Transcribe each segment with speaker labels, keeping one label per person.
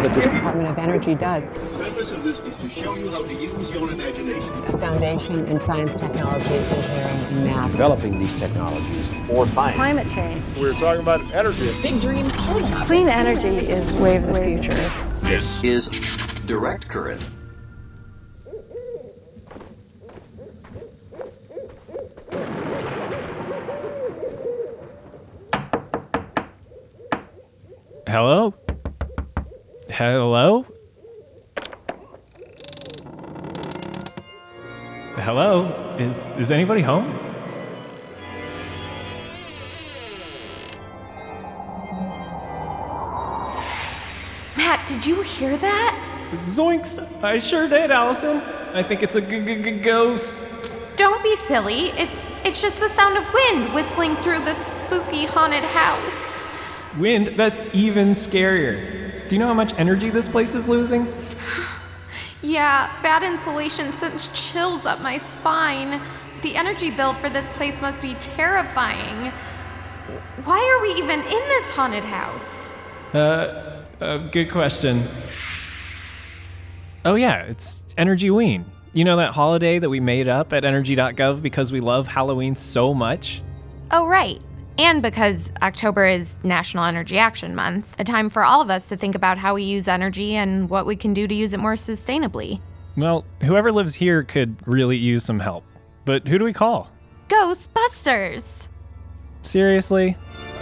Speaker 1: all that this
Speaker 2: Department of Energy does.
Speaker 3: The purpose of this is to show you how to use your imagination.
Speaker 2: A foundation in science, technology, engineering, and math.
Speaker 1: developing these technologies for science.
Speaker 4: Climate change.
Speaker 1: We were talking about energy.
Speaker 5: Big dreams can happen.
Speaker 4: Clean energy is way of the future.
Speaker 6: This is Direct Current.
Speaker 7: Hello? Hello? Hello? Is is anybody home?
Speaker 8: Matt, did you hear that?
Speaker 7: Zoinks! I sure did, Allison. I think it's a g- g- g- ghost.
Speaker 8: Don't be silly. It's it's just the sound of wind whistling through the spooky haunted house.
Speaker 7: Wind? That's even scarier. Do you know how much energy this place is losing?
Speaker 8: Yeah, bad insulation sends chills up my spine. The energy bill for this place must be terrifying. Why are we even in this haunted house?
Speaker 7: Uh, uh good question. Oh yeah, it's Energy Ween. You know that holiday that we made up at energy.gov because we love Halloween so much?
Speaker 8: Oh, right. And because October is National Energy Action Month, a time for all of us to think about how we use energy and what we can do to use it more sustainably.
Speaker 7: Well, whoever lives here could really use some help. But who do we call?
Speaker 8: Ghostbusters!
Speaker 7: Seriously?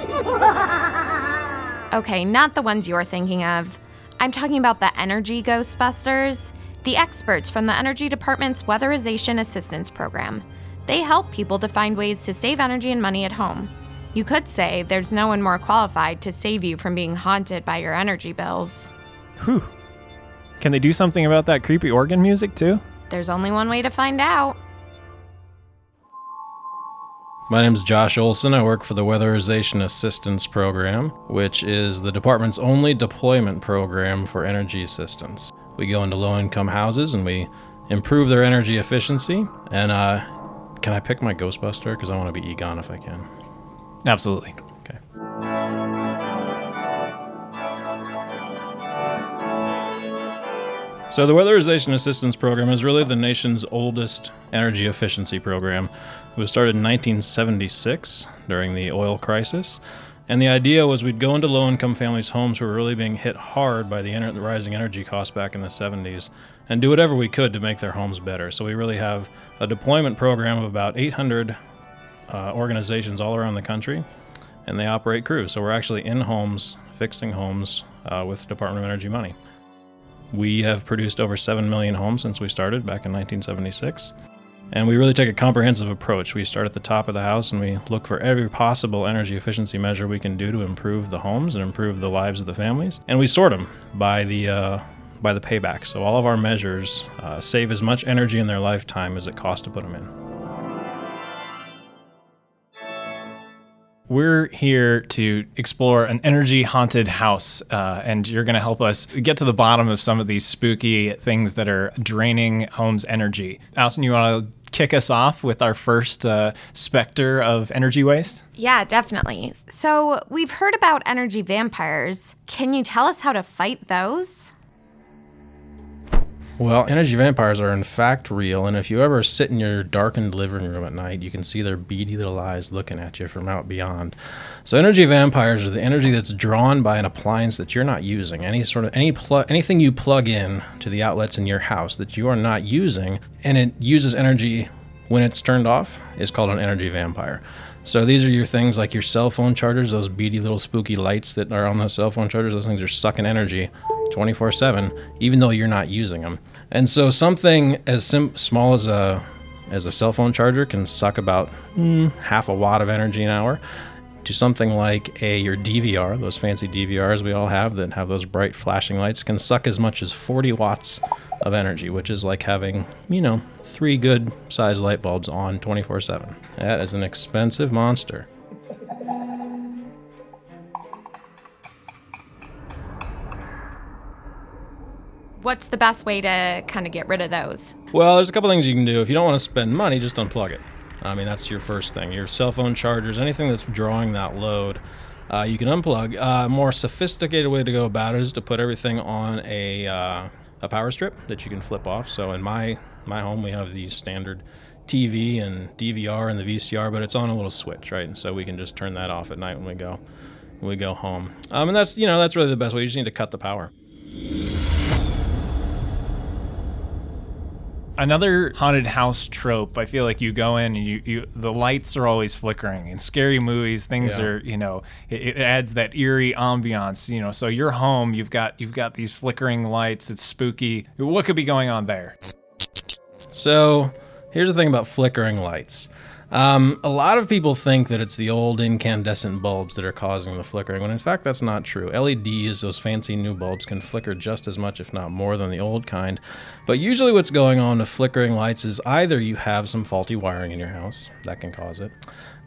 Speaker 8: Okay, not the ones you're thinking of. I'm talking about the Energy Ghostbusters, the experts from the Energy Department's Weatherization Assistance Program. They help people to find ways to save energy and money at home. You could say there's no one more qualified to save you from being haunted by your energy bills.
Speaker 7: Whew. Can they do something about that creepy organ music too?
Speaker 8: There's only one way to find out.
Speaker 9: My name is Josh Olsen. I work for the Weatherization Assistance Program, which is the department's only deployment program for energy assistance. We go into low income houses and we improve their energy efficiency. And uh, can I pick my Ghostbuster? Because I want to be Egon if I can.
Speaker 7: Absolutely.
Speaker 9: Okay. So, the Weatherization Assistance Program is really the nation's oldest energy efficiency program. It was started in 1976 during the oil crisis. And the idea was we'd go into low income families' homes who were really being hit hard by the, ener- the rising energy costs back in the 70s and do whatever we could to make their homes better. So, we really have a deployment program of about 800 uh, organizations all around the country, and they operate crews. So, we're actually in homes, fixing homes uh, with Department of Energy money. We have produced over 7 million homes since we started back in 1976. And we really take a comprehensive approach. We start at the top of the house and we look for every possible energy efficiency measure we can do to improve the homes and improve the lives of the families. And we sort them by the uh, by the payback. So all of our measures uh, save as much energy in their lifetime as it costs to put them in.
Speaker 7: We're here to explore an energy haunted house, uh, and you're going to help us get to the bottom of some of these spooky things that are draining homes' energy. Allison, you want to kick us off with our first uh, specter of energy waste?
Speaker 8: Yeah, definitely. So, we've heard about energy vampires. Can you tell us how to fight those?
Speaker 9: Well, energy vampires are in fact real, and if you ever sit in your darkened living room at night, you can see their beady little eyes looking at you from out beyond. So, energy vampires are the energy that's drawn by an appliance that you're not using. Any sort of any plug, anything you plug in to the outlets in your house that you are not using, and it uses energy when it's turned off, is called an energy vampire. So these are your things like your cell phone chargers, those beady little spooky lights that are on those cell phone chargers. Those things are sucking energy 24 7, even though you're not using them. And so something as sim- small as a as a cell phone charger can suck about mm, half a watt of energy an hour to something like a your DVR, those fancy DVRs we all have that have those bright flashing lights can suck as much as 40 watts of energy, which is like having, you know, three good sized light bulbs on 24/7. That is an expensive monster.
Speaker 8: What's the best way to kind of get rid of those?
Speaker 9: Well, there's a couple things you can do. If you don't want to spend money, just unplug it. I mean, that's your first thing. Your cell phone chargers, anything that's drawing that load, Uh, you can unplug. A uh, more sophisticated way to go about it is to put everything on a uh, a power strip that you can flip off. So in my my home, we have the standard TV and DVR and the VCR, but it's on a little switch, right? And so we can just turn that off at night when we go we go home. Um, and that's you know that's really the best way. You just need to cut the power.
Speaker 7: Another haunted house trope. I feel like you go in and you, you the lights are always flickering. In scary movies, things
Speaker 9: Yeah.
Speaker 7: are you know it, it adds that eerie ambiance. You know, so you're home. You've got you've got these flickering lights. It's spooky. What could be going on there?
Speaker 9: So here's the thing about flickering lights. Um, a lot of people think that it's the old incandescent bulbs that are causing the flickering, when in fact that's not true. LEDs, those fancy new bulbs, can flicker just as much, if not more, than the old kind. But usually, what's going on with flickering lights is either you have some faulty wiring in your house, that can cause it,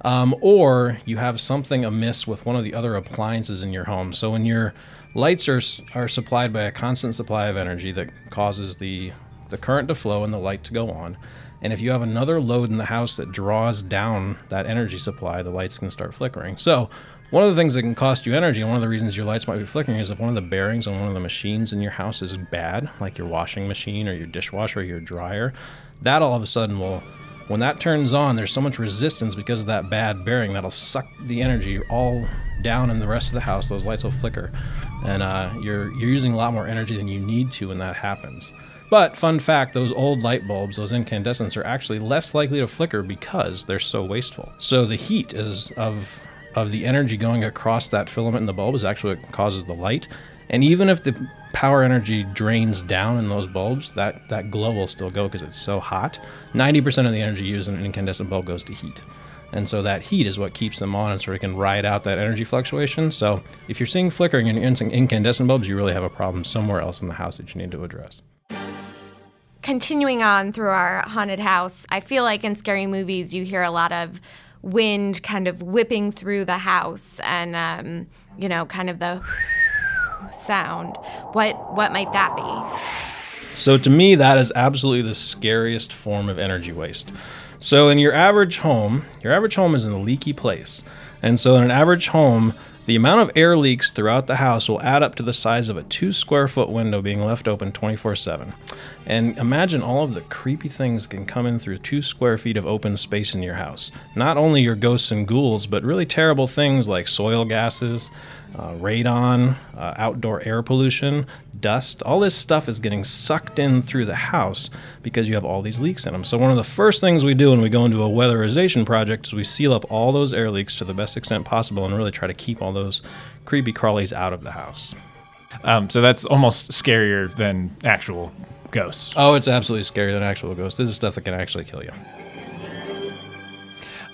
Speaker 9: um, or you have something amiss with one of the other appliances in your home. So when your lights are are supplied by a constant supply of energy that causes the the current to flow and the light to go on. And if you have another load in the house that draws down that energy supply, the lights can start flickering. So, one of the things that can cost you energy, and one of the reasons your lights might be flickering, is if one of the bearings on one of the machines in your house is bad, like your washing machine or your dishwasher or your dryer, that all of a sudden will, when that turns on, there's so much resistance because of that bad bearing that'll suck the energy all down in the rest of the house. Those lights will flicker, and uh, you're you're using a lot more energy than you need to when that happens. But fun fact, those old light bulbs, those incandescents, are actually less likely to flicker because they're so wasteful. So the heat is of of the energy going across that filament in the bulb is actually what causes the light. And even if the power energy drains down in those bulbs, that, that glow will still go because it's so hot. 90% of the energy used in an incandescent bulb goes to heat. And so that heat is what keeps them on and sort of can ride out that energy fluctuation. So if you're seeing flickering in incandescent bulbs, you really have a problem somewhere else in the house that you need to address.
Speaker 8: Continuing on through our haunted house, I feel like in scary movies you hear a lot of wind kind of whipping through the house and um, you know, kind of the sound. What what might that be?
Speaker 9: So to me, that is absolutely the scariest form of energy waste. So in your average home, your average home is in a leaky place. And so in an average home, the amount of air leaks throughout the house will add up to the size of a two square foot window being left open 24 7. And imagine all of the creepy things that can come in through two square feet of open space in your house. Not only your ghosts and ghouls, but really terrible things like soil gases, uh, radon, uh, outdoor air pollution, dust. All this stuff is getting sucked in through the house because you have all these leaks in them. So, one of the first things we do when we go into a weatherization project is we seal up all those air leaks to the best extent possible and really try to keep all those creepy crawlies out of the house.
Speaker 7: Um, so that's almost scarier than actual ghosts.
Speaker 9: Oh, it's absolutely scarier than actual ghosts. This is stuff that can actually kill you.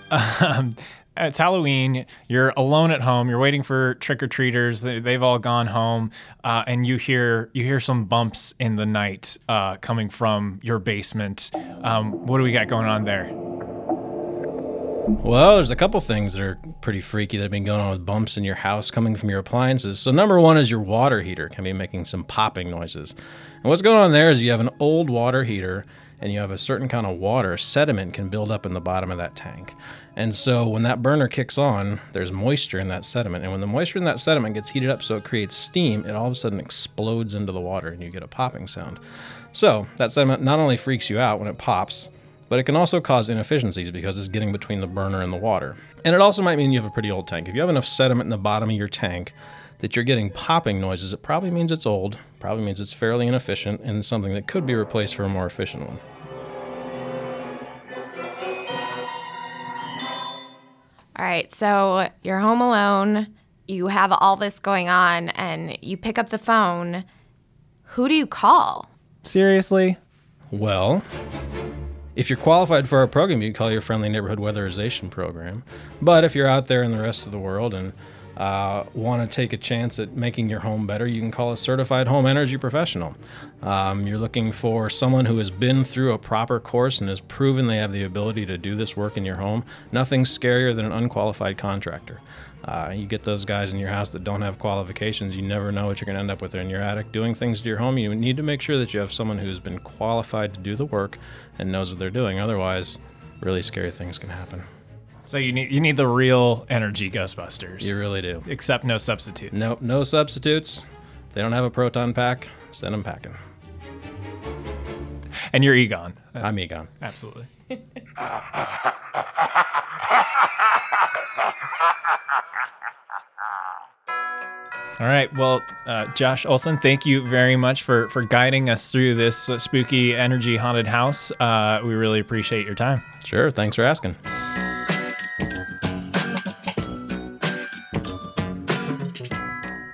Speaker 7: Um, it's Halloween. You're alone at home. You're waiting for trick or treaters. They, they've all gone home, uh, and you hear you hear some bumps in the night uh, coming from your basement. Um, what do we got going on there?
Speaker 9: Well, there's a couple things that are pretty freaky that have been going on with bumps in your house coming from your appliances. So, number one is your water heater can be making some popping noises. And what's going on there is you have an old water heater and you have a certain kind of water, sediment can build up in the bottom of that tank. And so, when that burner kicks on, there's moisture in that sediment. And when the moisture in that sediment gets heated up so it creates steam, it all of a sudden explodes into the water and you get a popping sound. So, that sediment not only freaks you out when it pops, but it can also cause inefficiencies because it's getting between the burner and the water. And it also might mean you have a pretty old tank. If you have enough sediment in the bottom of your tank that you're getting popping noises, it probably means it's old, probably means it's fairly inefficient, and something that could be replaced for a more efficient one.
Speaker 8: All right, so you're home alone, you have all this going on and you pick up the phone. Who do you call?
Speaker 7: Seriously?
Speaker 9: Well, if you're qualified for our program, you can call your friendly neighborhood weatherization program. But if you're out there in the rest of the world and uh, want to take a chance at making your home better, you can call a certified home energy professional. Um, you're looking for someone who has been through a proper course and has proven they have the ability to do this work in your home. Nothing's scarier than an unqualified contractor. Uh, you get those guys in your house that don't have qualifications, you never know what you're going to end up with in your attic doing things to your home. You need to make sure that you have someone who's been qualified to do the work and knows what they're doing. Otherwise, really scary things can happen.
Speaker 7: So you need you need the real energy Ghostbusters.
Speaker 9: You really do.
Speaker 7: Except no substitutes.
Speaker 9: Nope, no substitutes. If they don't have a proton pack, send them packing.
Speaker 7: And you're Egon.
Speaker 9: I'm Egon.
Speaker 7: Absolutely. All right. Well, uh, Josh Olsen, thank you very much for for guiding us through this uh, spooky energy haunted house. Uh, we really appreciate your time.
Speaker 9: Sure, thanks for asking.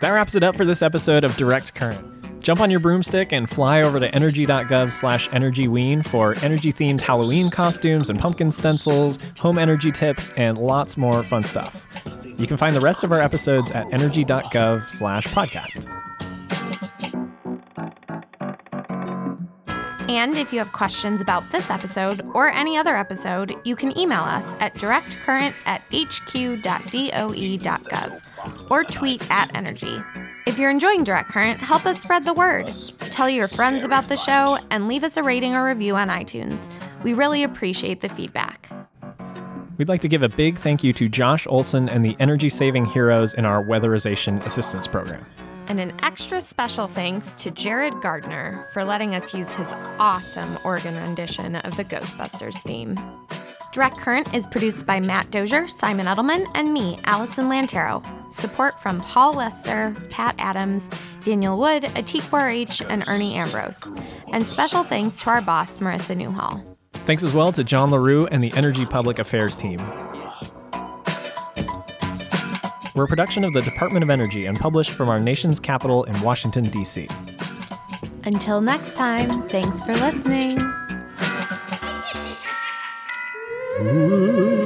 Speaker 7: That wraps it up for this episode of Direct Current. Jump on your broomstick and fly over to energy.gov slash energyween for energy-themed Halloween costumes and pumpkin stencils, home energy tips, and lots more fun stuff. You can find the rest of our episodes at energy.gov slash podcast.
Speaker 8: And if you have questions about this episode or any other episode, you can email us at directcurrent at hq.doe.gov or tweet at energy. If you're enjoying Direct Current, help us spread the word. Tell your friends about the show and leave us a rating or review on iTunes. We really appreciate the feedback.
Speaker 7: We'd like to give a big thank you to Josh Olsen and the energy saving heroes in our weatherization assistance program.
Speaker 8: And an extra special thanks to Jared Gardner for letting us use his awesome organ rendition of the Ghostbusters theme. Direct Current is produced by Matt Dozier, Simon Edelman, and me, Allison Lantero. Support from Paul Lester, Pat Adams, Daniel Wood, Atikwa H, and Ernie Ambrose. And special thanks to our boss, Marissa Newhall.
Speaker 7: Thanks as well to John LaRue and the Energy Public Affairs team. We're a production of the Department of Energy and published from our nation's capital in Washington, D.C.
Speaker 8: Until next time, thanks for listening.
Speaker 7: Ooh.